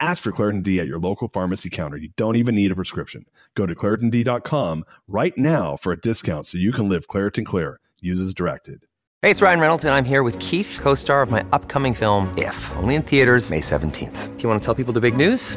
Ask for Claritin D at your local pharmacy counter. You don't even need a prescription. Go to ClaritinD.com right now for a discount so you can live Claritin Clear. Use as directed. Hey, it's Ryan Reynolds, and I'm here with Keith, co star of my upcoming film, If, only in theaters, May 17th. Do you want to tell people the big news?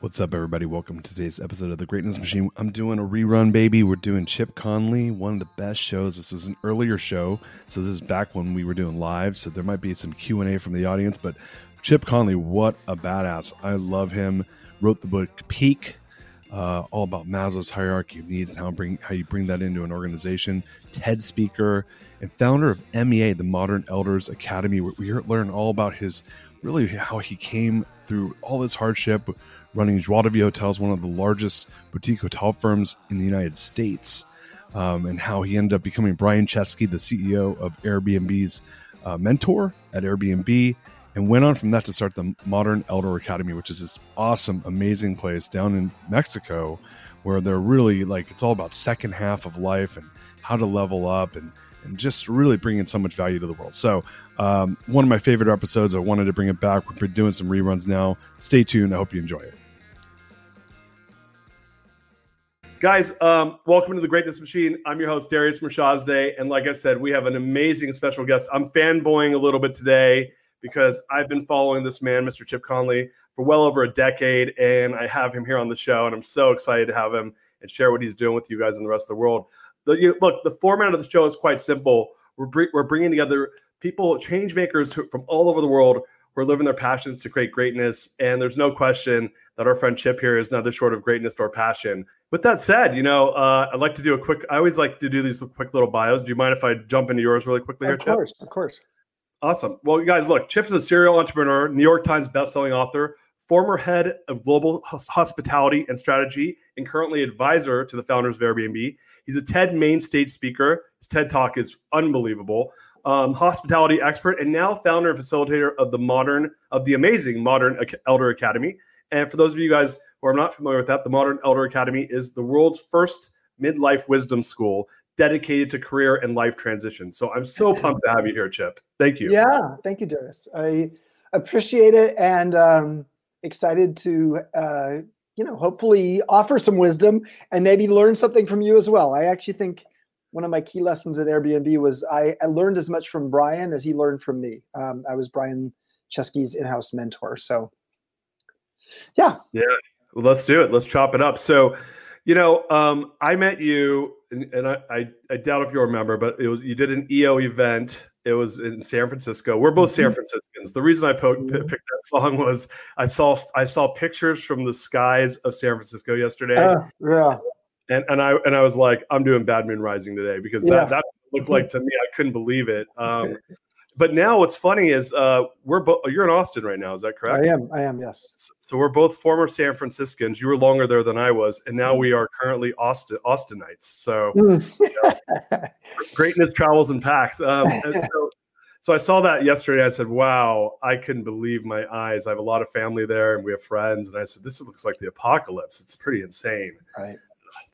What's up, everybody? Welcome to today's episode of The Greatness Machine. I'm doing a rerun, baby. We're doing Chip Conley, one of the best shows. This is an earlier show, so this is back when we were doing live. So there might be some Q and A from the audience, but Chip Conley, what a badass! I love him. Wrote the book Peak, uh, all about Maslow's hierarchy of needs and how bring how you bring that into an organization. TED speaker and founder of MEA, the Modern Elders Academy. Where we learn all about his really how he came through all this hardship running Joie Hotels, one of the largest boutique hotel firms in the United States, um, and how he ended up becoming Brian Chesky, the CEO of Airbnb's uh, mentor at Airbnb, and went on from that to start the Modern Elder Academy, which is this awesome, amazing place down in Mexico, where they're really like it's all about second half of life and how to level up and and just really bringing so much value to the world. So, um, one of my favorite episodes. I wanted to bring it back. We're doing some reruns now. Stay tuned. I hope you enjoy it. Guys, um, welcome to the Greatness Machine. I'm your host, Darius Mirshahzadeh. And like I said, we have an amazing special guest. I'm fanboying a little bit today because I've been following this man, Mr. Chip Conley, for well over a decade. And I have him here on the show. And I'm so excited to have him and share what he's doing with you guys and the rest of the world. The, you, look, the format of the show is quite simple. We're, br- we're bringing together people, change makers who, from all over the world who are living their passions to create greatness. And there's no question that our friend Chip here is nothing short of greatness or passion. With that said, you know, uh, I'd like to do a quick. I always like to do these quick little bios. Do you mind if I jump into yours really quickly here, Chip? of course, Chip? Of course, Awesome. Well, you guys, look, Chip is a serial entrepreneur, New York Times bestselling author, former head of global hospitality and strategy, and currently advisor to the founders of Airbnb. He's a TED main stage speaker. His TED talk is unbelievable. Um, hospitality expert and now founder and facilitator of the modern of the amazing Modern Elder Academy. And for those of you guys who are not familiar with that, the Modern Elder Academy is the world's first midlife wisdom school dedicated to career and life transition. So I'm so pumped to have you here, Chip. Thank you. Yeah, thank you, Darius. I appreciate it and um, excited to, uh, you know, hopefully offer some wisdom and maybe learn something from you as well. I actually think one of my key lessons at Airbnb was I, I learned as much from Brian as he learned from me. Um, I was Brian Chesky's in-house mentor. So yeah. Yeah. Well, let's do it. Let's chop it up. So, you know, um, I met you, and, and I, I, I, doubt if you remember, but it was you did an EO event. It was in San Francisco. We're both San mm-hmm. Franciscans. The reason I po- p- picked that song was I saw I saw pictures from the skies of San Francisco yesterday. Uh, yeah. And and I and I was like, I'm doing Bad Moon Rising today because yeah. that that looked like to me I couldn't believe it. Um, but now what's funny is uh, we're both. You're in Austin right now. Is that correct? I am. I am. Yes. So, so we're both former San Franciscans. You were longer there than I was, and now we are currently Austin Austinites. So Mm. you know, greatness travels in packs. Um, so, so I saw that yesterday. I said, "Wow, I couldn't believe my eyes." I have a lot of family there, and we have friends. And I said, "This looks like the apocalypse. It's pretty insane." right.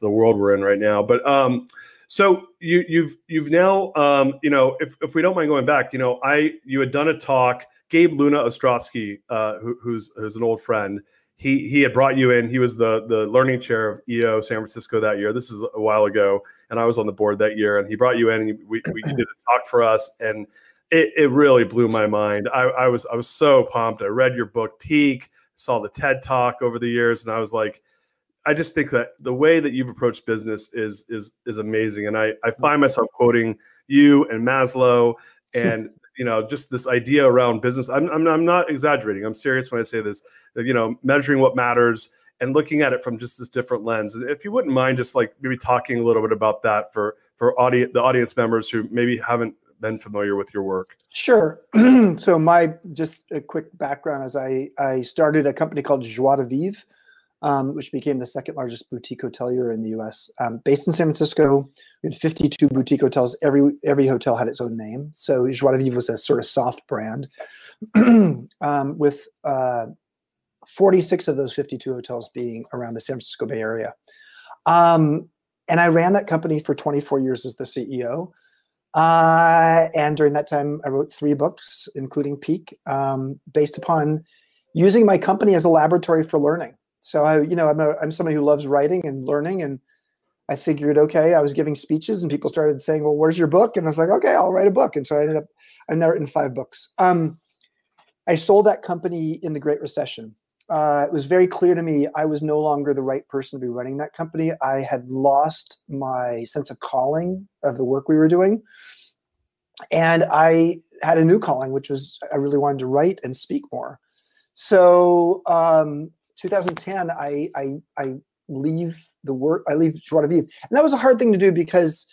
The world we're in right now. But um, so you you've you've now um, you know if if we don't mind going back, you know, I you had done a talk. Gabe Luna Ostrowski, uh, who, who's who's an old friend, he he had brought you in. He was the the learning chair of EO San Francisco that year. This is a while ago, and I was on the board that year. And he brought you in, and we we did a talk for us, and it, it really blew my mind. I, I was I was so pumped. I read your book Peak, saw the TED talk over the years, and I was like, I just think that the way that you've approached business is is is amazing, and I I find myself quoting you and Maslow, and you know just this idea around business. I'm I'm, I'm not exaggerating. I'm serious when I say this. That, you know, measuring what matters and looking at it from just this different lens. And if you wouldn't mind, just like maybe talking a little bit about that for for audience the audience members who maybe haven't been familiar with your work. Sure. so my just a quick background is I I started a company called Joie de Vivre, um, which became the second largest boutique hotelier in the U.S. Um, based in San Francisco, we had 52 boutique hotels. Every every hotel had its own name. So Joie de Vivre was a sort of soft brand, um, with uh, 46 of those 52 hotels being around the San Francisco Bay Area. Um, and I ran that company for 24 years as the CEO. Uh, and during that time, I wrote three books, including Peak, um, based upon using my company as a laboratory for learning. So I, you know, I'm a, I'm somebody who loves writing and learning, and I figured, okay, I was giving speeches, and people started saying, "Well, where's your book?" And I was like, "Okay, I'll write a book." And so I ended up, I've now written five books. Um, I sold that company in the Great Recession. Uh, it was very clear to me I was no longer the right person to be running that company. I had lost my sense of calling of the work we were doing. And I had a new calling, which was I really wanted to write and speak more. So, um, 2010, I, I, I leave the work, I leave Joie de. And that was a hard thing to do because,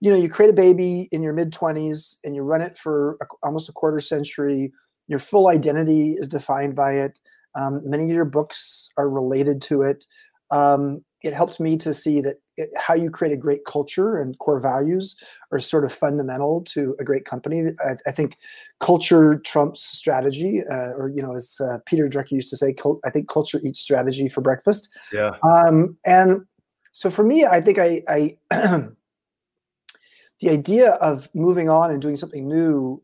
you know, you create a baby in your mid 20s and you run it for a, almost a quarter century. Your full identity is defined by it. Um, many of your books are related to it. Um, it helps me to see that it, how you create a great culture and core values are sort of fundamental to a great company. I, I think culture trumps strategy, uh, or you know, as uh, Peter Drucker used to say, cult, I think culture eats strategy for breakfast. Yeah. Um, and so for me, I think I, I the idea of moving on and doing something new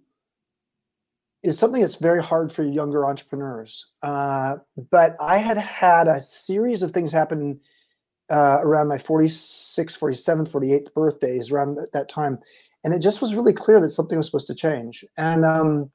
is something that's very hard for younger entrepreneurs. Uh, but I had had a series of things happen uh, around my 46th, 47th, 48th birthdays, around that, time. And it just was really clear that something was supposed to change. And um,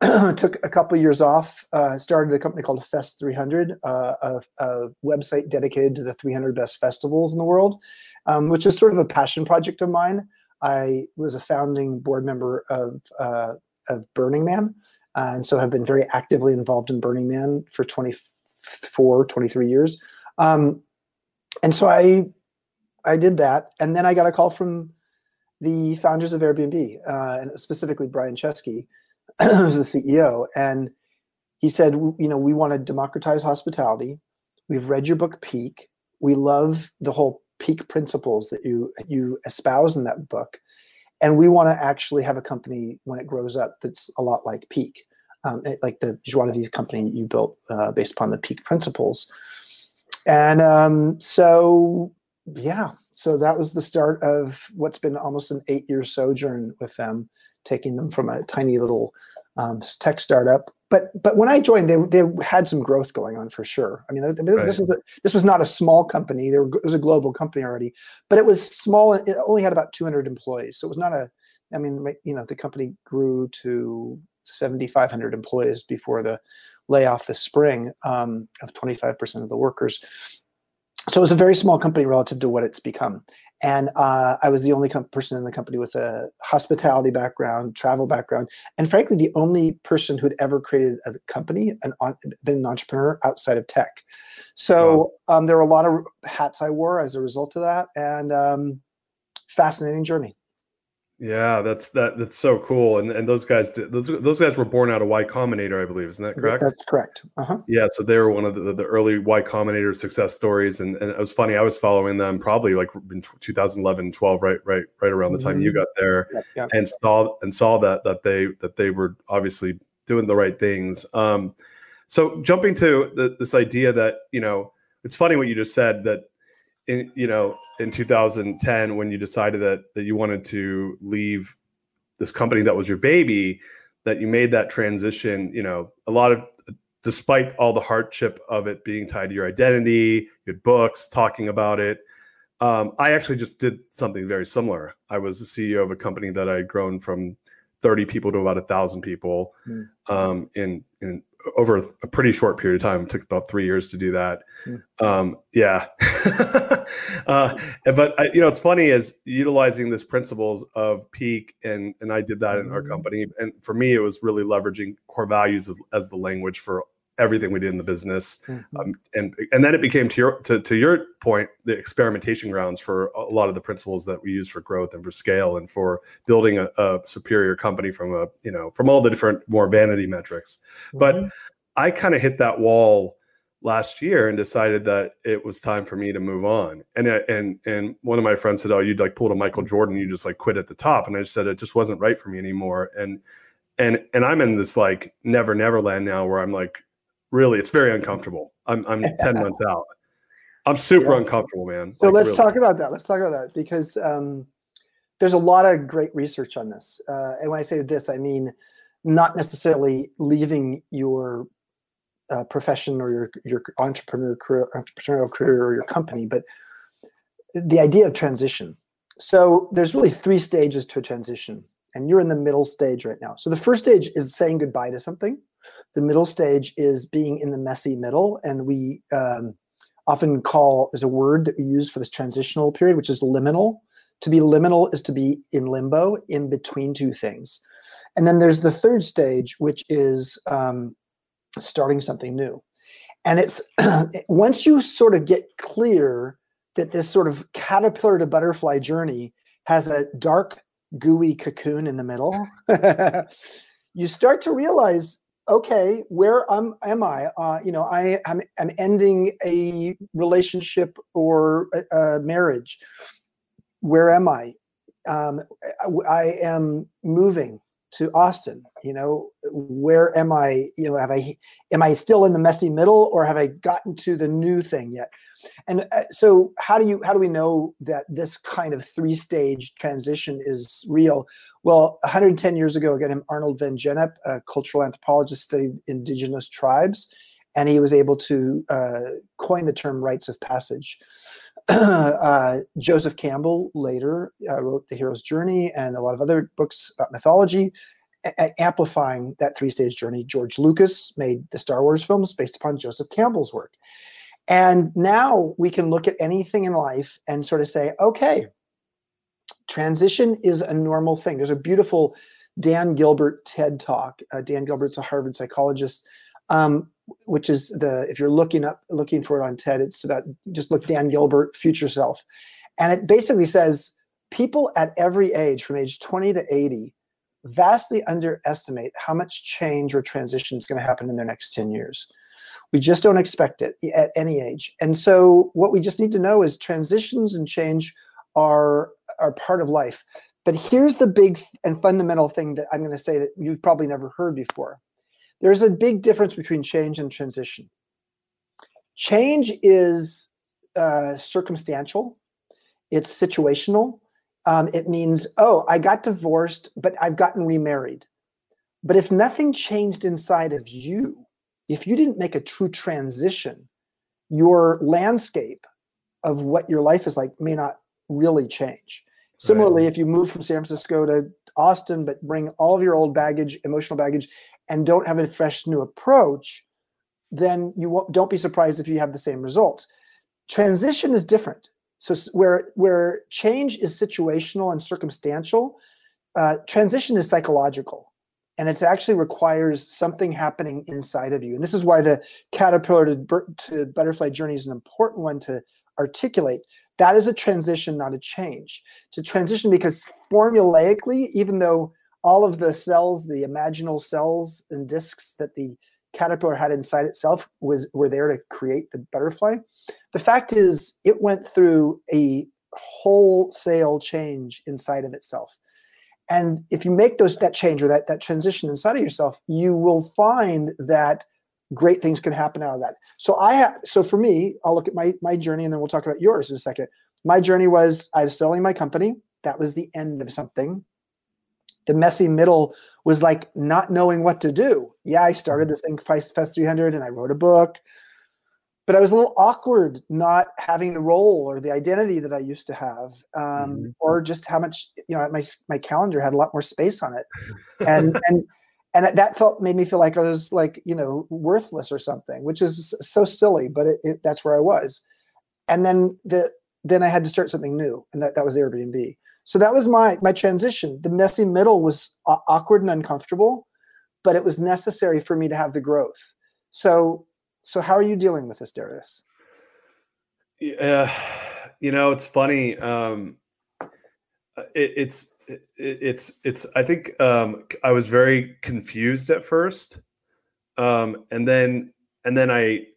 took a couple years off, uh, started a company called Fest 300, uh, a, a, website dedicated to the 300 best festivals in the world, um, which is sort of a passion project of mine. I was a founding board member of uh, of Burning Man, uh, and so have been very actively involved in Burning Man for 24, 23 years. Um, and so I, I did that, and then I got a call from the founders of Airbnb, uh, and specifically Brian Chesky, who's the CEO, and he said, you know, we want to democratize hospitality. We've read your book Peak. We love the whole peak principles that you you espouse in that book and we want to actually have a company when it grows up that's a lot like Peak, um, like the Joie de Vivre company you built uh, based upon the Peak principles. And um, so, yeah, so that was the start of what's been almost an eight-year sojourn with them, taking them from a tiny little um, tech startup. But but when I joined, they they had some growth going on for sure. I mean, right. this was a, this was not a small company. There was a global company already, but it was small. It only had about 200 employees, so it was not a. I mean, you know, the company grew to 7,500 employees before the layoff this spring um, of 25% of the workers. So it was a very small company relative to what it's become and uh, I was the only com- person in the company with a hospitality background, travel background, and frankly, the only person who'd ever created a company and been an entrepreneur outside of tech. So wow. um, there were a lot of hats I wore as a result of that, and um, fascinating journey. Yeah, that's that. That's so cool. And and those guys, did, those those guys were born out of Y Combinator, I believe. Isn't that correct? That's correct. Uh-huh. Yeah, so they were one of the, the early Y Combinator success stories, and, and it was funny. I was following them probably like in 2011, 12, right, right, right around the time mm-hmm. you got there, and saw and saw that that they that they were obviously doing the right things. Um, so jumping to the, this idea that you know, it's funny what you just said that in you know in 2010 when you decided that that you wanted to leave this company that was your baby that you made that transition you know a lot of despite all the hardship of it being tied to your identity your books talking about it um, i actually just did something very similar. I was the ceo of a company that i had grown from 30 people to about a thousand people mm. um, in in over a pretty short period of time. It took about three years to do that. Mm. Um, yeah. uh, but I, you know, it's funny is utilizing this principles of peak and, and I did that in our hmm. company. And for me, it was really leveraging core values as, as the language for everything we did in the business. Mm-hmm. Um, and and then it became to your to, to your point the experimentation grounds for a lot of the principles that we use for growth and for scale and for building a, a superior company from a you know from all the different more vanity metrics. Mm-hmm. But I kind of hit that wall last year and decided that it was time for me to move on. And and and one of my friends said, "Oh, you'd like pulled a Michael Jordan, you just like quit at the top." And I just said it just wasn't right for me anymore. And and and I'm in this like never never land now where I'm like really it's very uncomfortable. I'm, I'm 10 months out. I'm super yeah. uncomfortable man. So like, let's really. talk about that. Let's talk about that because um, there's a lot of great research on this. Uh, and when i say this i mean not necessarily leaving your uh, profession or your your entrepreneur career, entrepreneurial career or your company but the idea of transition. So there's really three stages to a transition and you're in the middle stage right now. So the first stage is saying goodbye to something the middle stage is being in the messy middle, and we um, often call there's a word that we use for this transitional period, which is liminal. To be liminal is to be in limbo, in between two things. And then there's the third stage, which is um, starting something new. And it's once you sort of get clear that this sort of caterpillar to butterfly journey has a dark, gooey cocoon in the middle, you start to realize okay, where am, am I? Uh, you know, I am I'm ending a relationship or a, a marriage. Where am I? Um, I am moving to Austin. You know, where am I? You know, have I am I still in the messy middle, or have I gotten to the new thing yet? And uh, so, how do you how do we know that this kind of three stage transition is real? Well, 110 years ago, again, Arnold van Gennep, a cultural anthropologist, studied indigenous tribes, and he was able to uh, coin the term rites of passage. uh, Joseph Campbell later uh, wrote The Hero's Journey and a lot of other books about mythology, a- amplifying that three stage journey. George Lucas made the Star Wars films based upon Joseph Campbell's work. And now we can look at anything in life and sort of say, okay, transition is a normal thing. There's a beautiful Dan Gilbert TED talk. Uh, Dan Gilbert's a Harvard psychologist, um, which is the if you're looking up looking for it on TED, it's about just look Dan Gilbert future self, and it basically says people at every age, from age 20 to 80, vastly underestimate how much change or transition is going to happen in their next 10 years. We just don't expect it at any age. And so what we just need to know is transitions and change are are part of life. But here's the big and fundamental thing that I'm going to say that you've probably never heard before. There's a big difference between change and transition. Change is uh, circumstantial, it's situational. Um, it means, oh, I got divorced, but I've gotten remarried. But if nothing changed inside of you, if you didn't make a true transition, your landscape of what your life is like may not really change. Similarly, right. if you move from San Francisco to Austin, but bring all of your old baggage, emotional baggage, and don't have a fresh new approach, then you don't be surprised if you have the same results. Transition is different. So where where change is situational and circumstantial, uh, transition is psychological and it actually requires something happening inside of you. And this is why the caterpillar to, to butterfly journey is an important one to articulate that is a transition, not a change. To transition because formulaically, even though all of the cells, the imaginal cells and discs that the caterpillar had inside itself was were there to create the butterfly. The fact is, it went through a wholesale change inside of itself. And if you make those that change or that that transition inside of yourself, you will find that great things can happen out of that. So I have so for me, I'll look at my my journey and then we'll talk about yours in a second. My journey was I was selling my company. That was the end of something. The messy middle was like not knowing what to do. Yeah, I started this thing Fest 300 and I wrote a book but I was a little awkward not having the role or the identity that I used to have, um, mm-hmm. or just how much you know my my calendar had a lot more space on it, and and and that felt made me feel like I was like you know worthless or something, which is so silly, but it, it, that's where I was, and then the then I had to start something new, and that that was Airbnb. So that was my my transition. The messy middle was awkward and uncomfortable, but it was necessary for me to have the growth. So so how are you dealing with this, Darius? Yeah, you know, it's funny. Um, it, it's it, it's it's. I think um, I was very confused at first, um, and then and then I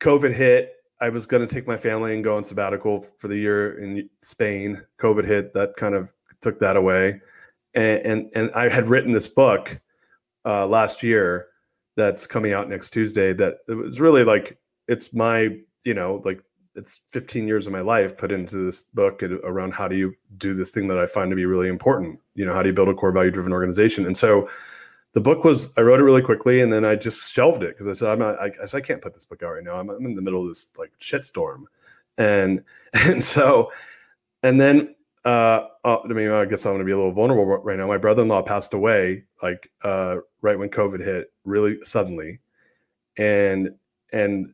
COVID hit. I was going to take my family and go on sabbatical for the year in Spain. COVID hit. That kind of took that away, and and, and I had written this book uh, last year that's coming out next Tuesday that it was really like it's my you know like it's 15 years of my life put into this book around how do you do this thing that I find to be really important. You know, how do you build a core value driven organization? And so the book was I wrote it really quickly and then I just shelved it because I said I'm not I, I, said I can't put this book out right now. I'm, I'm in the middle of this like shitstorm, and and so and then uh, uh, I mean, I guess I'm to be a little vulnerable right now. My brother-in-law passed away like uh, right when COVID hit, really suddenly, and and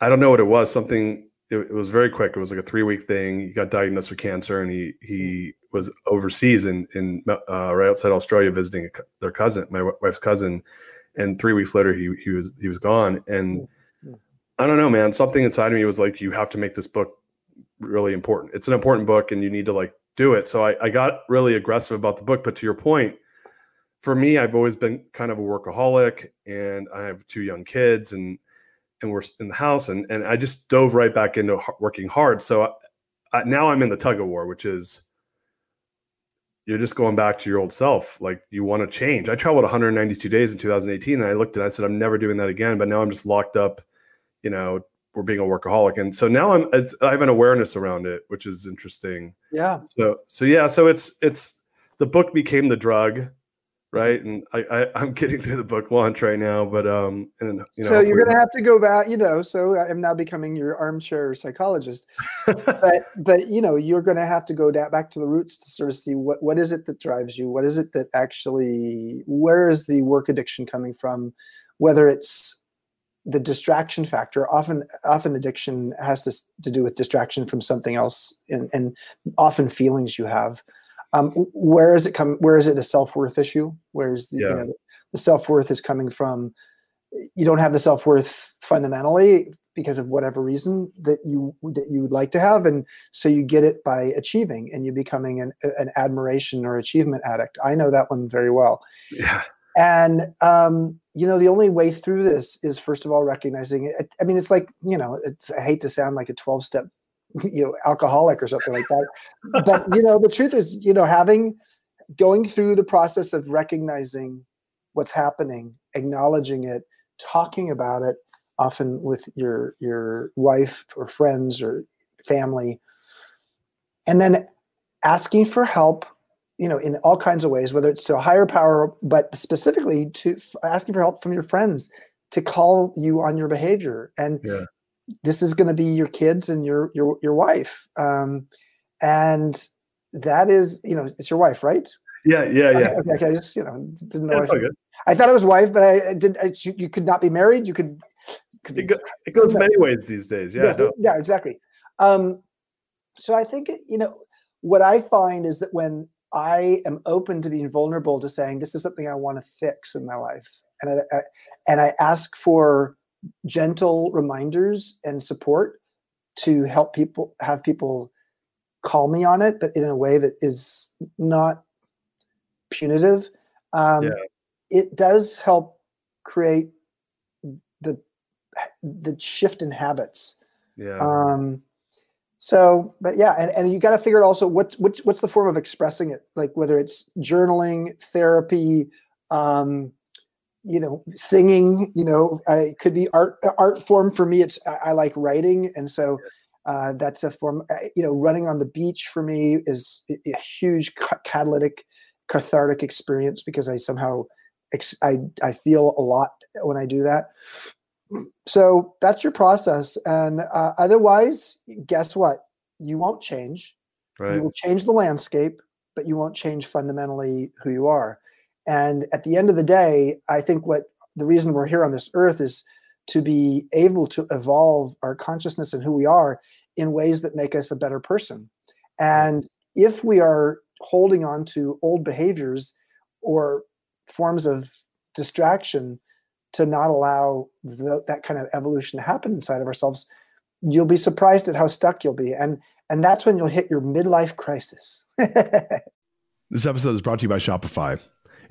I don't know what it was. Something it, it was very quick. It was like a three-week thing. He got diagnosed with cancer, and he he mm. was overseas in in uh, right outside Australia visiting their cousin, my wife's cousin, and three weeks later he he was he was gone. And mm, mm. I don't know, man. Something inside of me was like, you have to make this book really important. It's an important book, and you need to like do it. So I, I got really aggressive about the book. But to your point, for me, I've always been kind of a workaholic, and I have two young kids, and and we're in the house, and and I just dove right back into working hard. So I, I, now I'm in the tug of war, which is you're just going back to your old self. Like you want to change. I traveled 192 days in 2018, and I looked it, I said, I'm never doing that again. But now I'm just locked up, you know, we're being a workaholic and so now i'm it's i have an awareness around it which is interesting yeah so so yeah so it's it's the book became the drug right? And i, I am getting through the book launch right now but um and you know so you're gonna have to go back you know so i'm now becoming your armchair psychologist. But but you know you're gonna have to go down back to the roots to sort of see what what is it that drives you? What is it that actually where is the work addiction coming from? Whether it's the distraction factor often often addiction has to, to do with distraction from something else and, and often feelings you have um, where is it come where is it a self-worth issue where's the, yeah. you know, the self-worth is coming from you don't have the self-worth fundamentally because of whatever reason that you that you would like to have and so you get it by achieving and you becoming an, an admiration or achievement addict i know that one very well yeah and um, you know, the only way through this is first of all recognizing it. I mean, it's like you know, it's I hate to sound like a twelve step, you know, alcoholic or something like that, but you know, the truth is, you know, having going through the process of recognizing what's happening, acknowledging it, talking about it, often with your your wife or friends or family, and then asking for help you know in all kinds of ways whether it's to a higher power but specifically to asking for help from your friends to call you on your behavior and yeah. This is going to be your kids and your your your wife. Um, and that is you know it's your wife right? Yeah yeah yeah. okay, okay, okay. i just you know didn't know yeah, I, I, thought it was wife but i, I did I, you, you, could not be married you could, could it, go, it goes many ways these days yeah yes, yeah exactly. Um so i think you know what i find is that when I am open to being vulnerable to saying this is something I want to fix in my life, and I, I, and I ask for gentle reminders and support. to help people have people call me on it, but in a way that is not punitive. Um, Yeah. It does help create the the shift in habits. Yeah. Um, so, but yeah, and, and you got to figure out also what's what's what's the form of expressing it, like whether it's journaling, therapy, um, you know, singing. You know, uh, it could be art art form for me. It's I, I like writing, and so uh, that's a form. Uh, you know, running on the beach for me is a, a huge catalytic, cathartic experience because I somehow ex- I I feel a lot when I do that so that's your process and uh, otherwise guess what you won't change right. you will change the landscape but you won't change fundamentally who you are and at the end of the day i think what the reason we're here on this earth is to be able to evolve our consciousness and who we are in ways that make us a better person. And if we are holding on to old behaviors or forms of distraction to not allow the, that kind of evolution to happen inside of ourselves you'll be surprised at how stuck you'll be. And and that's when you'll hit your midlife crisis. This episode is brought to you by Shopify.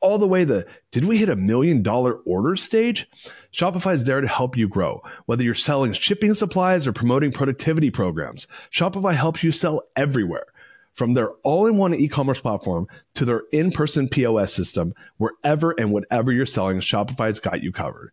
all the way the did we hit a million dollar order stage? Shopify is there to help you grow. Whether you're selling shipping supplies or promoting productivity programs, Shopify helps you sell everywhere. From their all in one e commerce platform to their in person POS system, wherever and whatever you're selling, Shopify's got you covered.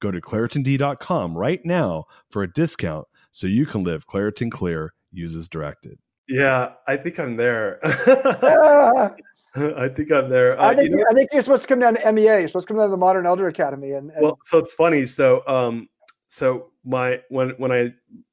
Go to ClaritinD.com right now for a discount so you can live Claritin Clear. Use as directed. Yeah, I think I'm there. I think I'm there. I, Uh, think, you know- I think you're supposed to come down to MEA. You're supposed to come down to the Modern Elder Academy. And, and well so it's funny so um so my when when i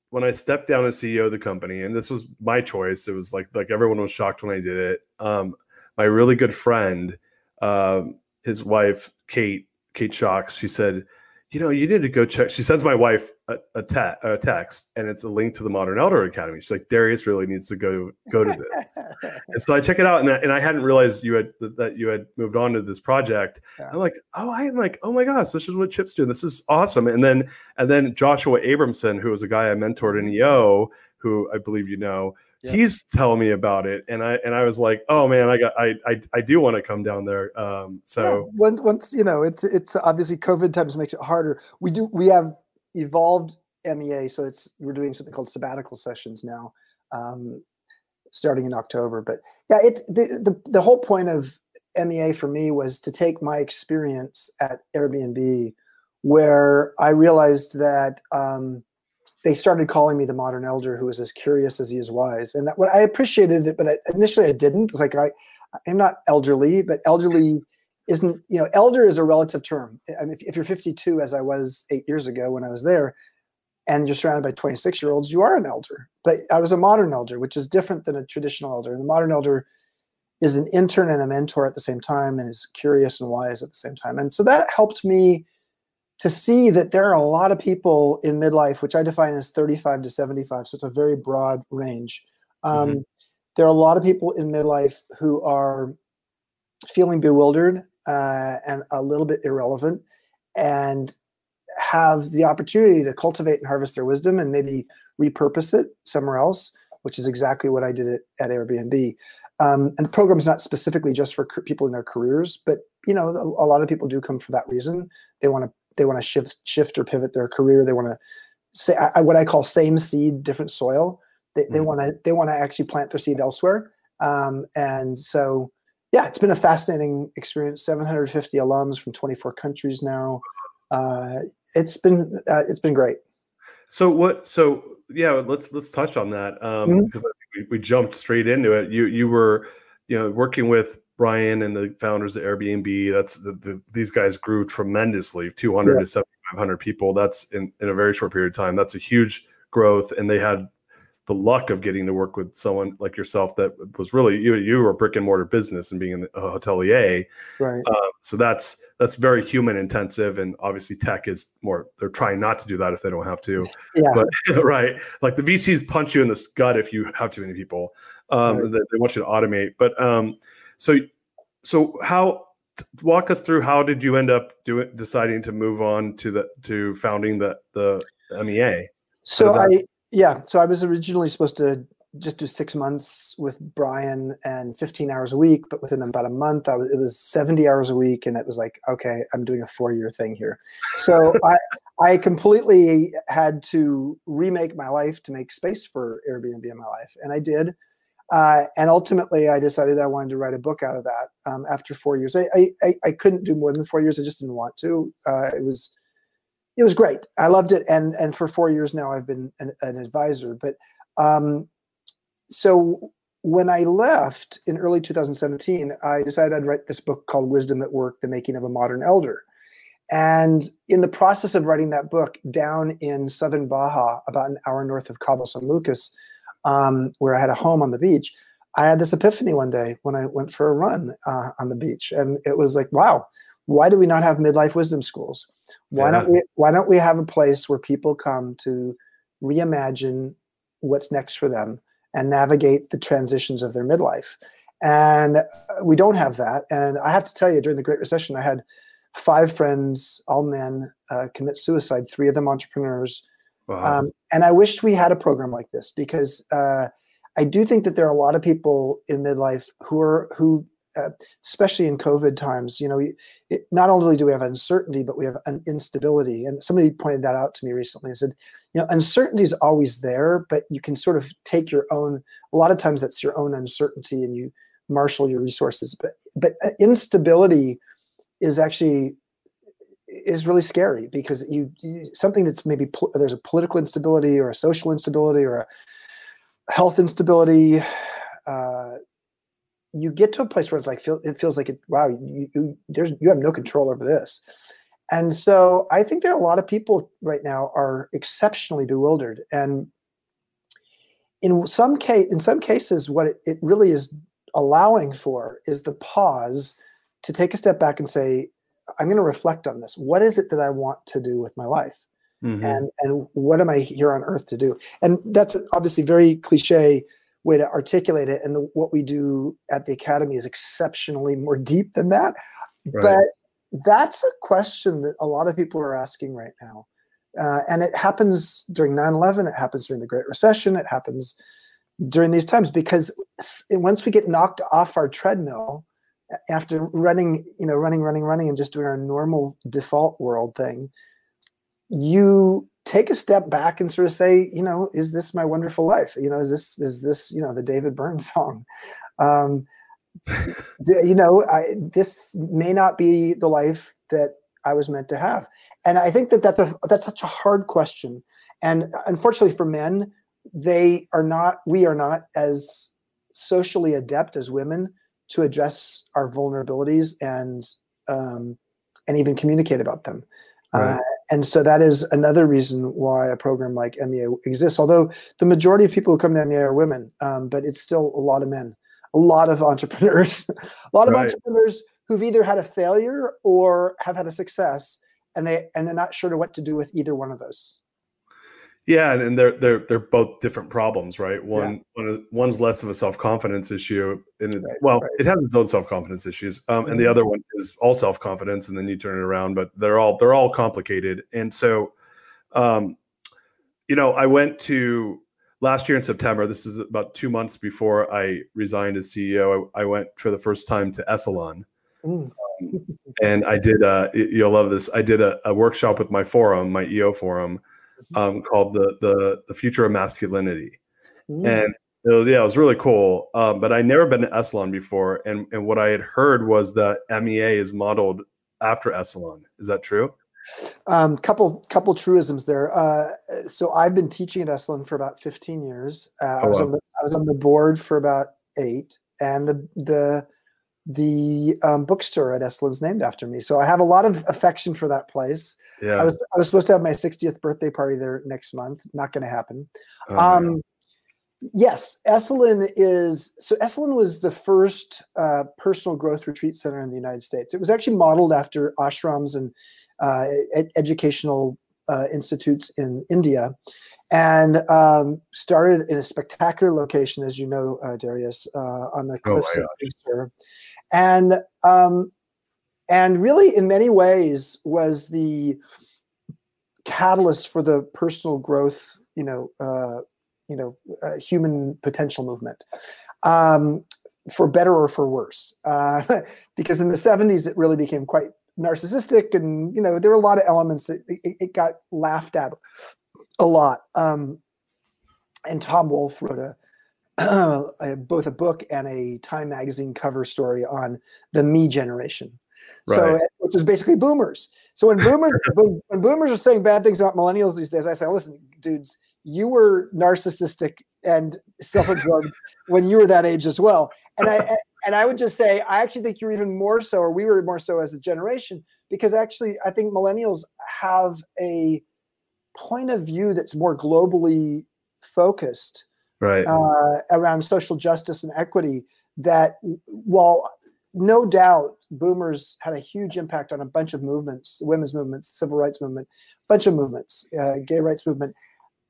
when i stepped down as ceo of the company and this was my choice it was like like everyone was shocked when i did it um my really good friend um his wife kate kate shocks she said you know, you need to go check. She sends my wife a, a, a, text, and it's a link to the Modern Elder Academy. She's like, Darius really needs to go go to this. and so I check it out, and I, and I hadn't realized you had that you had moved on to this project. Yeah. I'm like, oh, I'm like, oh my gosh, this is what Chip's doing. This is awesome. And then and then Joshua Abramson, who was a guy I mentored in EO, who I believe you know, yeah. he's telling me about it and i and i was like oh man i got i i, I do want to come down there um so yeah, once once you know it's it's obviously covid times makes it harder we do we have evolved mea so it's we're doing something called sabbatical sessions now um starting in october but yeah it's the, the the whole point of mea for me was to take my experience at airbnb where i realized that um they started calling me the modern elder who is as curious as he is wise. And that, what I appreciated it, but I, initially I didn't. It's like I, I'm not elderly, but elderly isn't. You know, elder is a relative term. I mean, if, if you're 52, as I was eight years ago when I was there, and you're surrounded by 26 year olds, you are an elder. But I was a modern elder, which is different than a traditional elder. And the modern elder is an intern and a mentor at the same time, and is curious and wise at the same time. And so that helped me to see that there are a lot of people in midlife, which I define as 35 to 75. So it's a very broad range. Um, mm-hmm. There are a lot of people in midlife who are feeling bewildered uh, and a little bit irrelevant and have the opportunity to cultivate and harvest their wisdom and maybe repurpose it somewhere else, which is exactly what I did at, at Airbnb. Um, and the program is not specifically just for people in their careers, but you know, a, a lot of people do come for that reason. They want to they want to shift shift or pivot their career. They want to say I, what I call same seed, different soil. They, mm-hmm. they want to they want to actually plant their seed elsewhere. Um, and so yeah, it's been a fascinating experience. 750 alums from 24 countries now. Uh, it's been uh, it's been great. So what? So yeah, let's let's touch on that because um, mm-hmm. we, we jumped straight into it. You you were you know working with Brian and the founders of Airbnb. That's the, the, these guys grew tremendously, 200 yeah. to 7,500 people. That's in, in a very short period of time. That's a huge growth. And they had the luck of getting to work with someone like yourself that was really you. You were a brick and mortar business and being a hotelier, right? Uh, so that's that's very human intensive, and obviously tech is more. They're trying not to do that if they don't have to. Yeah. But right, like the VCs punch you in the gut if you have too many people. Um, right. they, they want you to automate, but um, so, so how walk us through how did you end up doing deciding to move on to the to founding the the MEA? So I yeah, so I was originally supposed to just do six months with Brian and 15 hours a week, but within about a month, I was, it was 70 hours a week, and it was like, okay, I'm doing a four year thing here. So I I completely had to remake my life to make space for Airbnb in my life, and I did. Uh, and ultimately, I decided I wanted to write a book out of that. Um, after four years, I, I, I couldn't do more than four years. I just didn't want to. Uh, it was it was great. I loved it, and and for four years now, I've been an, an advisor. But um, so when I left in early 2017, I decided I'd write this book called Wisdom at Work: The Making of a Modern Elder. And in the process of writing that book, down in southern Baja, about an hour north of Cabo San Lucas um, where I had a home on the beach, I had this epiphany one day when I went for a run uh, on the beach, and it was like, wow, why do we not have midlife wisdom schools? Why yeah. don't we? Why don't we have a place where people come to reimagine what's next for them and navigate the transitions of their midlife? And uh, we don't have that. And I have to tell you, during the Great Recession, I had five friends, all men, uh, commit suicide. Three of them entrepreneurs Um, and I wished we had a program like this because uh, I do think that there are a lot of people in midlife who are who, uh, especially in COVID times, you know, it, not only do we have uncertainty, but we have an instability. And somebody pointed that out to me recently and said, you know, uncertainty is always there, but you can sort of take your own. A lot of times, that's your own uncertainty, and you marshal your resources. But but uh, instability is actually is really scary because you, you something that's maybe pol- there's a political instability or a social instability or a health instability. Uh, you get to a place where it's like feel, it feels like it. Wow, you, you there's you have no control over this, and so I think there are a lot of people right now are exceptionally bewildered, and in some case, in some cases, what it, it really is allowing for is the pause to take a step back and say, I'm going to reflect on this. What is it that I want to do with my life? Mhm. and and what am I here on earth to do? And that's obviously very cliche way to articulate it. And the, what we do at the academy is exceptionally more deep than that. Right. But that's a question that a lot of people are asking right now. Uh, and it happens during 9-11 it happens during the great recession it happens during these times because once we get knocked off our treadmill after running you know running running running and just doing our normal default world thing you take a step back and sort of say you know is this my wonderful life? You know is this is this you know the david byrne song? Um you know I, this may not be the life that i was meant to have. And i think that that's a that's such a hard question. And unfortunately for men they are not we are not as socially adept as women to address our vulnerabilities and um, and even communicate about them Right. uh, and so that is another reason why a program like MEA exists. Although the majority of people who come to MEA are women, um, but it's still a lot of men, a lot of entrepreneurs, a lot of Right. entrepreneurs who've either had a failure or have had a success, and they and they're not sure what to do with either one of those. Yeah, and, and they're they're they're both different problems, right? One Yeah. one one's less of a self confidence issue, and it's Right, well, right. it has its own self confidence issues, um, and the Mhm. other one is all self confidence, and then you turn it around. But they're all they're all complicated, and so, um, you know, I went to last year in September. This is about two months before I resigned as CEO. I, I went for the first time to Esalen, Mm. and I did. Uh, you'll love this. I did a, a workshop with my forum, my EO forum, Mm-hmm. Um, called the the the future of masculinity, Mm. and it was, yeah, it was really cool. Um, but I'd never been to Esalen before, and and what I had heard was that MEA is modeled after Esalen. Is that true? Um, couple couple truisms there. Uh, so I've been teaching at Esalen for about 15 years. Uh, I Oh, was on the I was on the board for about eight, and the the the um, bookstore at Esalen is named after me. So I have a lot of affection for that place. Yeah. I was I was supposed to have my 60th birthday party there next month. Not going to happen. Oh. Um, yes, Esalen is so. Esalen was the first uh, personal growth retreat center in the United States. It was actually modeled after ashrams and uh, ed- educational uh, institutes in India, and um, started in a spectacular location, as you know, uh, Darius, uh, on the cliffs Oh cliffs of Easter, and um, and really, in many ways, was the catalyst for the personal growth, you know, uh, you know, uh, human potential movement, um, for better or for worse. Uh, because in the '70s, it really became quite narcissistic, and you know, there were a lot of elements that it, it got laughed at a lot. Um, and Tom Wolfe wrote a, a both a book and a Time magazine cover story on the me generation. So, which is basically boomers. So when boomers when, when boomers are saying bad things about millennials these days, I say, listen, dudes, you were narcissistic and self-absorbed when you were that age as well. And I and I would just say, I actually think you're even more so, or we were more so as a generation, because actually, I think millennials have a point of view that's more globally focused right. uh, around social justice and equity that while no doubt boomers had a huge impact on a bunch of movements women's movements civil rights movement bunch of movements uh, gay rights movement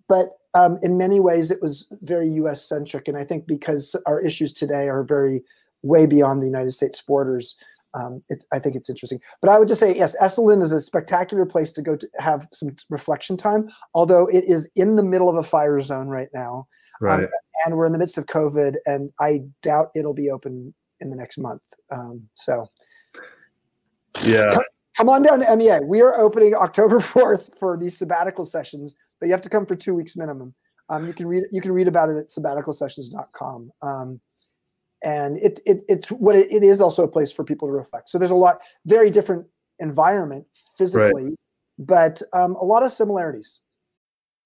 but um, in many ways it was very us centric and i think because our issues today are very way beyond the united states borders um, it's, I think it's interesting, but I would just say yes. Esalen is a spectacular place to go to have some reflection time. Although it is in the middle of a fire zone right now, right. and we're in the midst of COVID, and I doubt it'll be open in the next month. Um, so yeah. come on down to MEA. We are opening October fourth for these sabbatical sessions, but you have to come for two weeks minimum. Um, you can read you can read about it at sabbaticalsessions.com. Um, and it, it it's what it, it is also a place for people to reflect. So there's a lot very different environment physically, but um, a lot of similarities.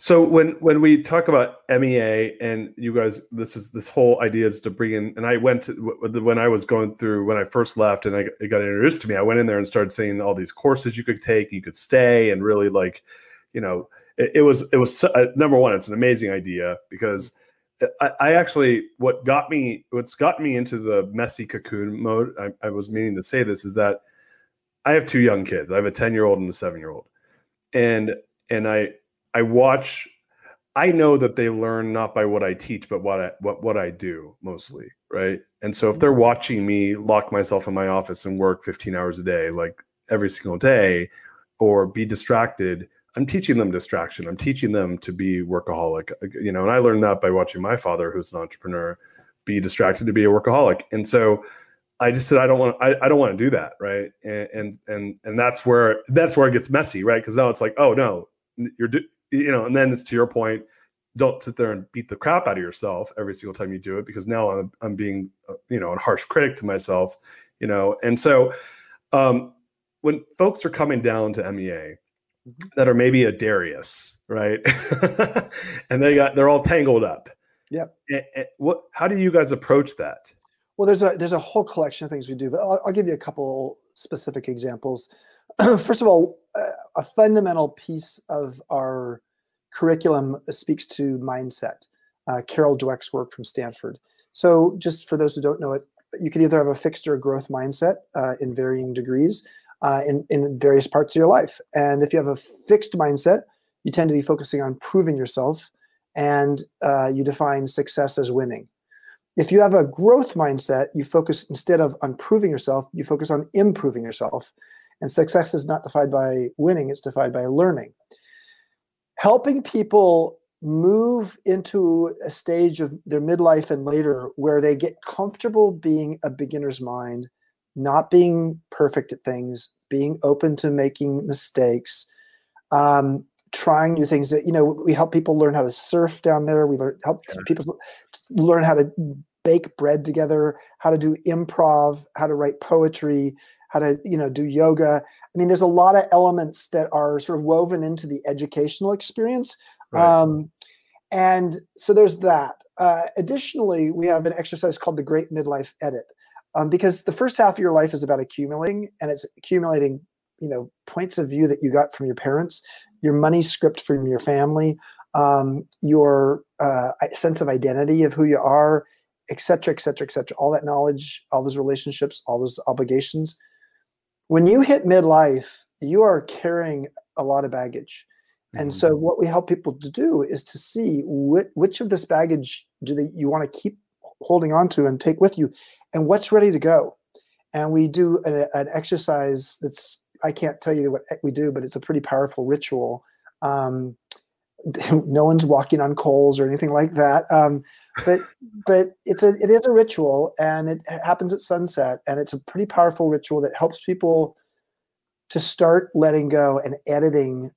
So when when we talk about MEA and you guys, this is this whole idea is to bring in. And I went to when I was going through when I first left and I it got introduced to me. I went in there and started seeing all these courses you could take, you could stay, and really like, you know, it, it was it was uh, number one. It's an amazing idea because I, I, actually what got me what's got me into the messy cocoon mode. I, I was meaning to say this is that I have two young kids. I have a ten year old and a seven year old, and and I I watch I know that they learn not by what I teach, but what I what what I do mostly, right? And so if they're mm-hmm. watching me lock myself in my office and work 15 hours a day, like every single day, or be distracted, I'm teaching them distraction. I'm teaching them to be workaholic, uh, you know. And I learned that by watching my father, who's an entrepreneur, be distracted to be a workaholic. And so I just said I don't want I, I don't want to do that, right? And and and and that's where that's where it gets messy, right? Because now it's like, oh no, you're you know, and then it's to your point, don't sit there and beat the crap out of yourself every single time you do it because now I'm I'm being uh, you know a harsh critic to myself, you know, and so um, when folks are coming down to MEA mm-hmm. that are maybe a Darius, right, and they got they're all tangled up. Yep. what? How do you guys approach that? Well, there's a there's a whole collection of things we do, but I'll, I'll give you a couple specific examples. First of all, a fundamental piece of our curriculum speaks to mindset. Uh, Carol Dweck's work from Stanford. So, just for those who don't know it, you can either have a fixed or growth mindset uh, in varying degrees uh, in, in various parts of your life. And if you have a fixed mindset, you tend to be focusing on proving yourself and uh, you define success as winning. If you have a growth mindset, you focus instead of on proving yourself, you focus on improving yourself. And success is not defined by winning, it's defined by learning. Helping people move into a stage of their midlife and later where they get comfortable being a beginner's mind, not being perfect at things, being open to making mistakes, um, trying new things that you know we help people learn how to surf down there we learn help yeah. people learn how to bake bread together how to do improv how to write poetry how to you know do yoga. I mean there's a lot of elements that are sort of woven into the educational experience right. um, and so there's that. Uh, additionally we have an exercise called the great midlife edit um, because the first half of your life is about accumulating and it's accumulating you know points of view that you got from your parents your money script from your family um, your uh, sense of identity of who you are et cetera, et cetera, et cetera, all that knowledge, all those relationships, all those obligations when you hit midlife, you are carrying a lot of baggage. Mm-hmm. And so, what we help people to do is to see which, which of this baggage do they, you want to keep holding on to and take with you, and what's ready to go. And we do a, an exercise that's I can't tell you what we do, but it's a pretty powerful ritual. Um, no one's walking on coals or anything like that. Um, but but it's a it is a ritual, and it happens at sunset, and it's a pretty powerful ritual that helps people to start letting go and editing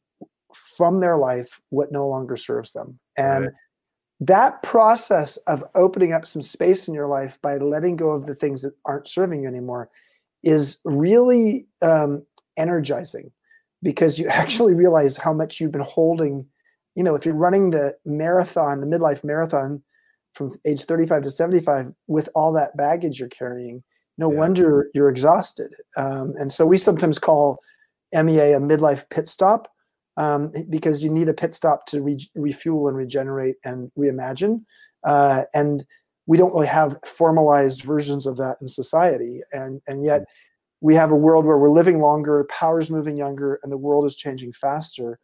from their life what no longer serves them. And right. that process of opening up some space in your life by letting go of the things that aren't serving you anymore is really um, energizing because you actually realize how much you've been holding you know, if you're running the marathon, the midlife marathon from age 35 to 75 with all that baggage you're carrying, no yeah. wonder you're exhausted. Um, and so we sometimes call MEA a midlife pit stop um, because you need a pit stop to re- refuel and regenerate and reimagine. Uh, and we don't really have formalized versions of that in society. And, and yet we have a world where we're living longer, power's moving younger, and the world is changing faster.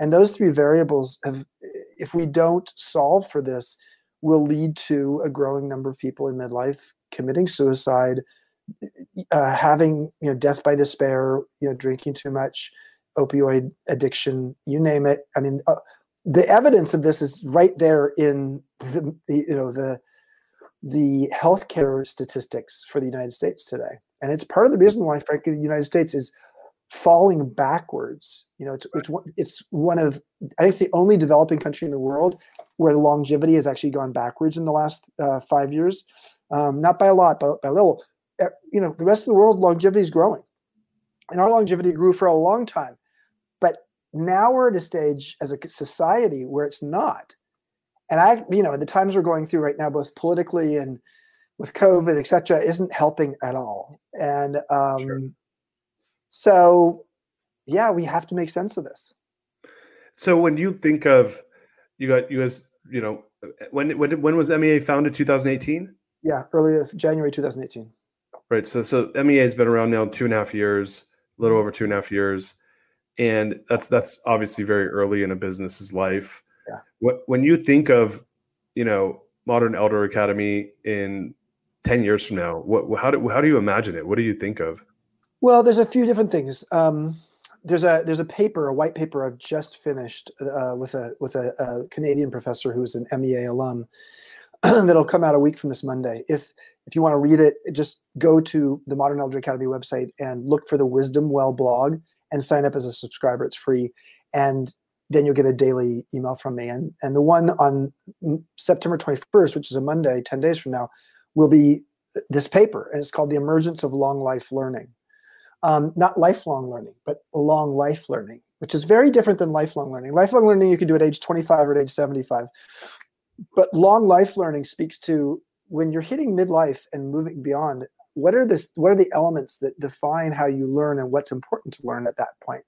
And those three variables have, if we don't solve for this, will lead to a growing number of people in midlife committing suicide, uh, having you know death by despair, you know drinking too much, opioid addiction, you name it. I mean, uh, the evidence of this is right there in the, the you know the the healthcare statistics for the United States today, and it's part of the reason why, frankly, the United States is falling backwards. You know, it's it's it's one of I think it's the only developing country in the world where the longevity has actually gone backwards in the last uh, five years, um, not by a lot, but by a little. You know, the rest of the world longevity is growing, and our longevity grew for a long time, but now we're at a stage as a society where it's not. And I, you know, the times we're going through right now, both politically and with COVID, et cetera, isn't helping at all. And um, sure so, yeah, we have to make sense of this. So when you think of you got you as you know when when when was MEA founded? 2018. Yeah, early January 2018. Right. So so MEA has been around now two and a half years, a little over two and a half years, and that's that's obviously very early in a business's life. Yeah. What when you think of you know modern elder academy in 10 years from now what how do how do you imagine it what do you think of well, there's a few different things. Um, there's a there's a paper, a white paper I've just finished uh, with a with a, a, Canadian professor who's an MEA alum that'll come out a week from this Monday. If if you want to read it, just go to the Modern Elder Academy website and look for the Wisdom Well blog and sign up as a subscriber. It's free, and then you'll get a daily email from me. And and the one on September 21st, which is a Monday, 10 days from now, will be this paper, and it's called "The Emergence of Long Life Learning." Um, not lifelong learning, but long life learning, which is very different than lifelong learning. Lifelong learning you can do at age 25 or at age 75. But long life learning speaks to when you're hitting midlife and moving beyond, what are the what are the elements that define how you learn and what's important to learn at that point?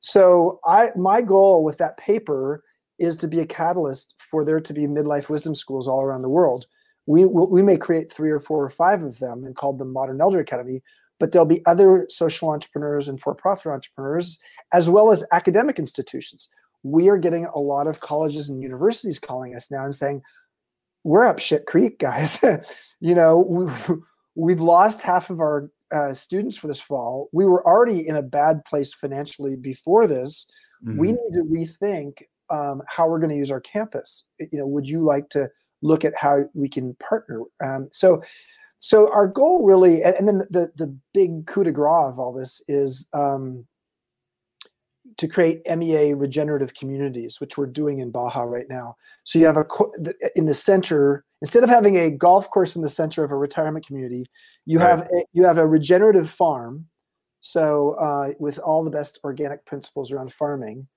So I my goal with that paper is to be a catalyst for there to be midlife wisdom schools all around the world. We we may create three or four or five of them and call them Modern Elder Academy, but there'll be other social entrepreneurs and for-profit entrepreneurs, as well as academic institutions. We are getting a lot of colleges and universities calling us now and saying, "We're up shit creek, guys. you know, we, have lost half of our uh, students for this fall. We were already in a bad place financially before this. Mm-hmm. We need to rethink um, how we're going to use our campus. You know, would you like to look at how we can partner? Um, so." So our goal really and then the the big coup de grace of all this is um, to create MEA regenerative communities, which we're doing in Baja right now. So you have a in the center instead of having a golf course in the center of a retirement community, you right. have a, you have a regenerative farm. So uh, with all the best organic principles around farming,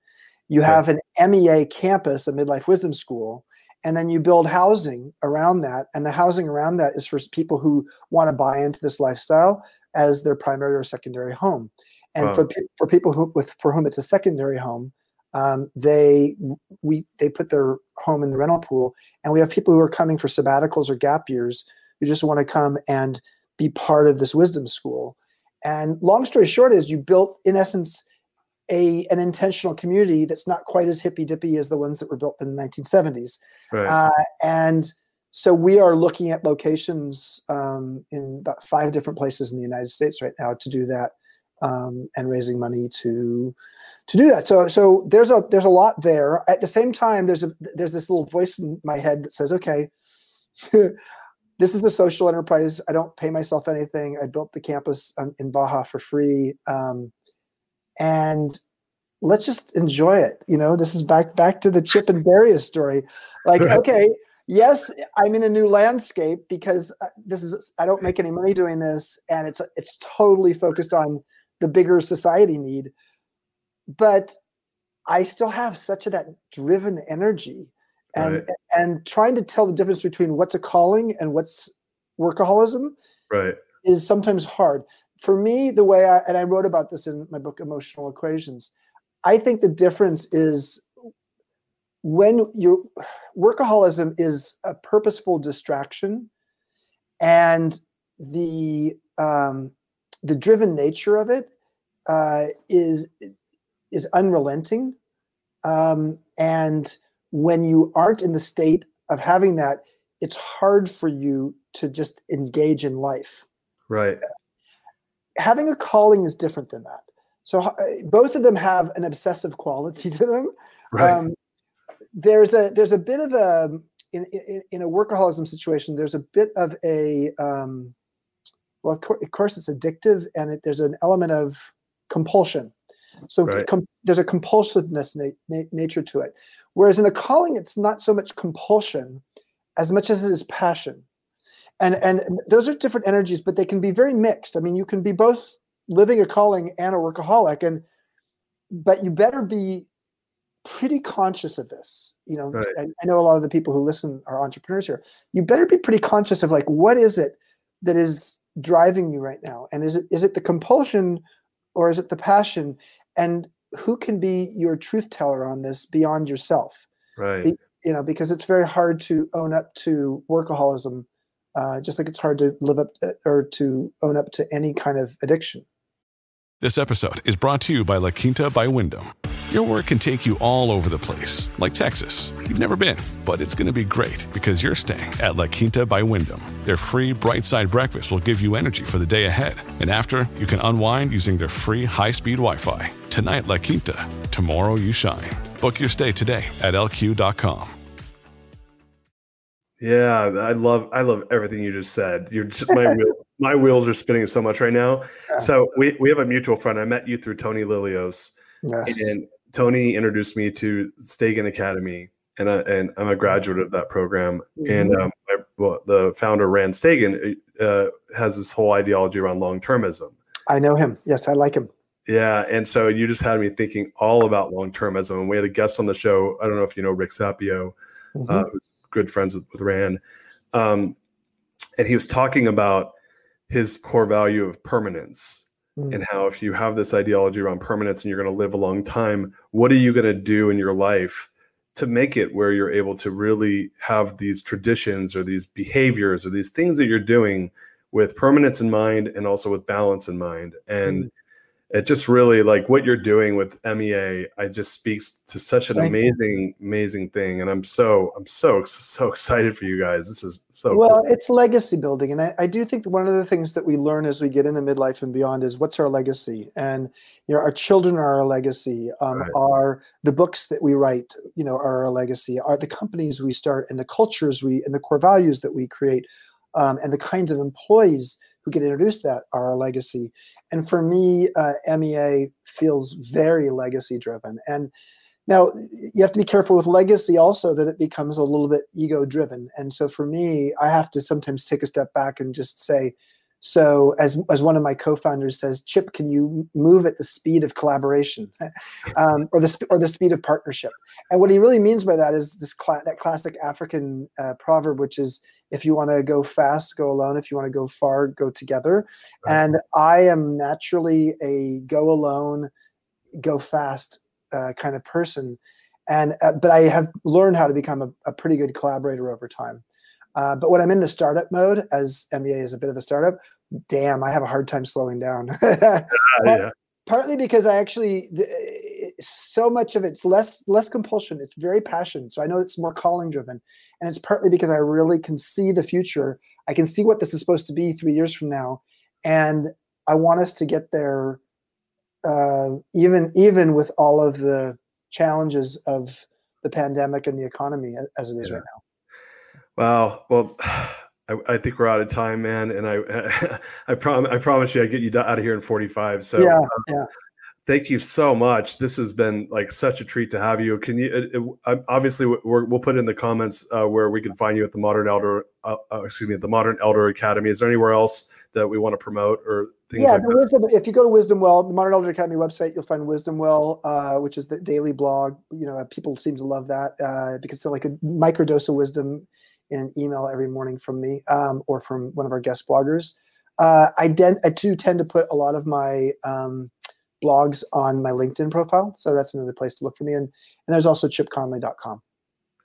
you have an MEA campus, a midlife wisdom school, and then you build housing around that. And the housing around that is for people who want to buy into this lifestyle as their primary or secondary home. And wow. for for people who with for whom it's a secondary home um, they we they put their home in the rental pool. And we have people who are coming for sabbaticals or gap years who just want to come and be part of this wisdom school. And long story short is you built in essence a an intentional community that's not quite as hippy dippy as the ones that were built in the 1970s. Right. Uh, and so we are looking at locations um, in about five different places in the United States right now to do that um, and raising money to to do that. So so there's a there's a lot there. At the same time, there's a there's this little voice in my head that says, okay. this is a social enterprise. I don't pay myself anything. I built the campus in Baja for free. Um, and let's just enjoy it. You know this is back back to the chip and Darius story. Like okay yes i'm in a new landscape because uh, this is i don't make any money doing this and it's it's totally focused on the bigger society need. But i still have such a that driven energy and right. and trying to tell the difference between what's a calling and what's workaholism right. is sometimes hard for me, the way I and I wrote about this in my book Emotional Equations, I think the difference is when your workaholism is a purposeful distraction and the um, the driven nature of it uh, is is unrelenting um, and when you aren't in the state of having that it's hard for you to just engage in life. Right having a calling is different than that. So uh, both of them have an obsessive quality to them. Right. Um, there's a there's a bit of a in, in, in a workaholism situation there's a bit of a um, well of, course, of course it's addictive and it, there's an element of compulsion. So Right. com- there's a compulsiveness na- na- nature to it. Whereas in a calling it's not so much compulsion as much as it is passion and and those are different energies but they can be very mixed. I mean you can be both living a calling and a workaholic and but you better be pretty conscious of this you know Right. I, I know a lot of the people who listen are entrepreneurs here. You better be pretty conscious of like what is it that is driving you right now? And is it is it the compulsion or is it the passion? And who can be your truth teller on this beyond yourself? Right. You know because it's very hard to own up to workaholism uh, just like it's hard to live up uh, or to own up to any kind of addiction This episode is brought to you by La Quinta by Wyndham. Your work can take you all over the place, like Texas. You've never been, but it's going to be great because you're staying at La Quinta by Wyndham. Their free bright side breakfast will give you energy for the day ahead. And after, you can unwind using their free high speed Wi Fi. Tonight, La Quinta. Tomorrow, you shine. Book your stay today at lq.com. Yeah, I love I love everything you just said. You're just my wheels my wheels are spinning so much right now. Yeah. So we we have a mutual friend. I met you through Tony Lilios, yes and Tony introduced me to Stagen Academy, and I, and I'm a graduate of that program. And Mhm. um, I, well, the founder Rand Stagen uh, has this whole ideology around long termism. i know him yes i like him Yeah, and so you just had me thinking all about long termism. And we had a guest on the show. I don't know if you know Rick Sapio, uh, who's good friends with, with Rand. Um, and he was talking about his core value of permanence Mm. and how if you have this ideology around permanence and you're going to live a long time, what are you going to do in your life to make it where you're able to really have these traditions or these behaviors or these things that you're doing with permanence in mind and also with balance in mind? And it just really like what you're doing with MEA, I just speaks to such an Thank you. amazing, amazing thing. And I'm so, I'm so, so excited for you guys. This is so well cool. it's legacy building and I, I do think one of the things that we learn as we get into midlife and beyond is what's our legacy and you know our children are our legacy um, Right. are the books that we write you know are our legacy are the companies we start and the cultures we and the core values that we create um, and the kinds of employees who get introduced that are our legacy. And for me uh, mea feels very legacy driven. And now you have to be careful with legacy also that it becomes a little bit ego driven. And so for me i have to sometimes take a step back and just say so as as one of my co-founders says chip can you move at the speed of collaboration um, or the sp- or the speed of partnership? And what he really means by that is this cla- that classic african uh, proverb which is if you want to go fast go alone. If you want to go far go together. Right. and i am naturally a go alone go fast uh, kind of person. And uh, but i have learned how to become a, a pretty good collaborator over time. Uh, but when i'm in the startup mode as mea is a bit of a startup damn i have a hard time slowing down Ah, yeah. partly because i actually so much of it's less less compulsion it's very passion so i know it's more calling driven and it's partly because i really can see the future i can see what this is supposed to be three years from now and i want us to get there uh, even even with all of the challenges of the pandemic and the economy as it is Yeah. right now Wow. Well, I, I think we're out of time, man. And I, I prom, I promise you, I get you out of here in 45. So yeah um, yeah thank you so much. This has been like such a treat to have you. Can you, it, it, obviously we're, we'll put in the comments uh, where we can find you at the modern elder, uh, uh, excuse me, the modern elder academy. Is there anywhere else that we want to promote or things yeah, like the that? wisdom. If you go to Wisdom Well, the Modern Elder Academy website, you'll find Wisdom Well, uh, which is the daily blog. You know, people seem to love that uh, because it's like a microdose of wisdom in an email every morning from me um, or from one of our guest bloggers. Uh, I, den- I too tend to put a lot of my um, blogs on my LinkedIn profile. So that's another place to look for me. And, and there's also chipconley.com.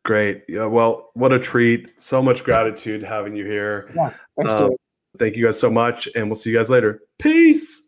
Great. Yeah, well, what a treat. So much gratitude having you here. Yeah. Thanks, Um, thank you guys so much, and we'll see you guys later. Peace.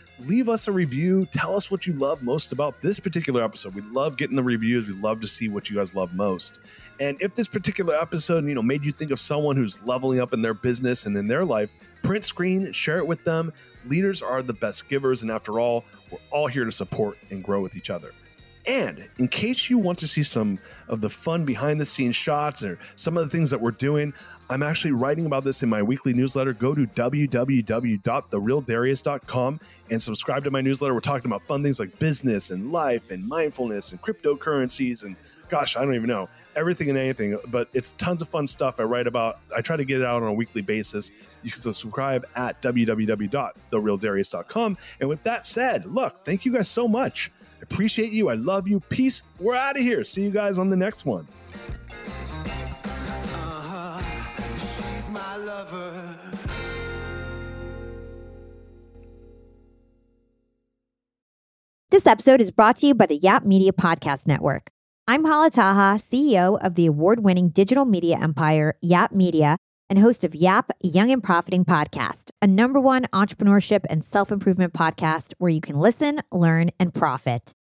Leave us a review. Tell us what you love most about this particular episode. We love getting the reviews. We love to see what you guys love most. And if this particular episode, you know, made you think of someone who's leveling up in their business and in their life, print screen, share it with them. Leaders are the best givers, and after all, we're all here to support and grow with each other. And in case you want to see some of the fun behind the scenes shots or some of the things that we're doing, I'm actually writing about this in my weekly newsletter. Go to www.therealdarius.com and subscribe to my newsletter. We're talking about fun things like business and life and mindfulness and cryptocurrencies and gosh, I don't even know everything and anything, but it's tons of fun stuff I write about. I try to get it out on a weekly basis. You can subscribe at www.therealdarius.com. And with that said, look, thank you guys so much. I appreciate you. I love you. Peace. We're out of here. See you guys on the next one. Lover. This episode is brought to you by the Yap Media Podcast Network. I'm Hala Taha, CEO of the award winning digital media empire, Yap Media, and host of Yap Young and Profiting Podcast, a number one entrepreneurship and self improvement podcast where you can listen, learn, and profit.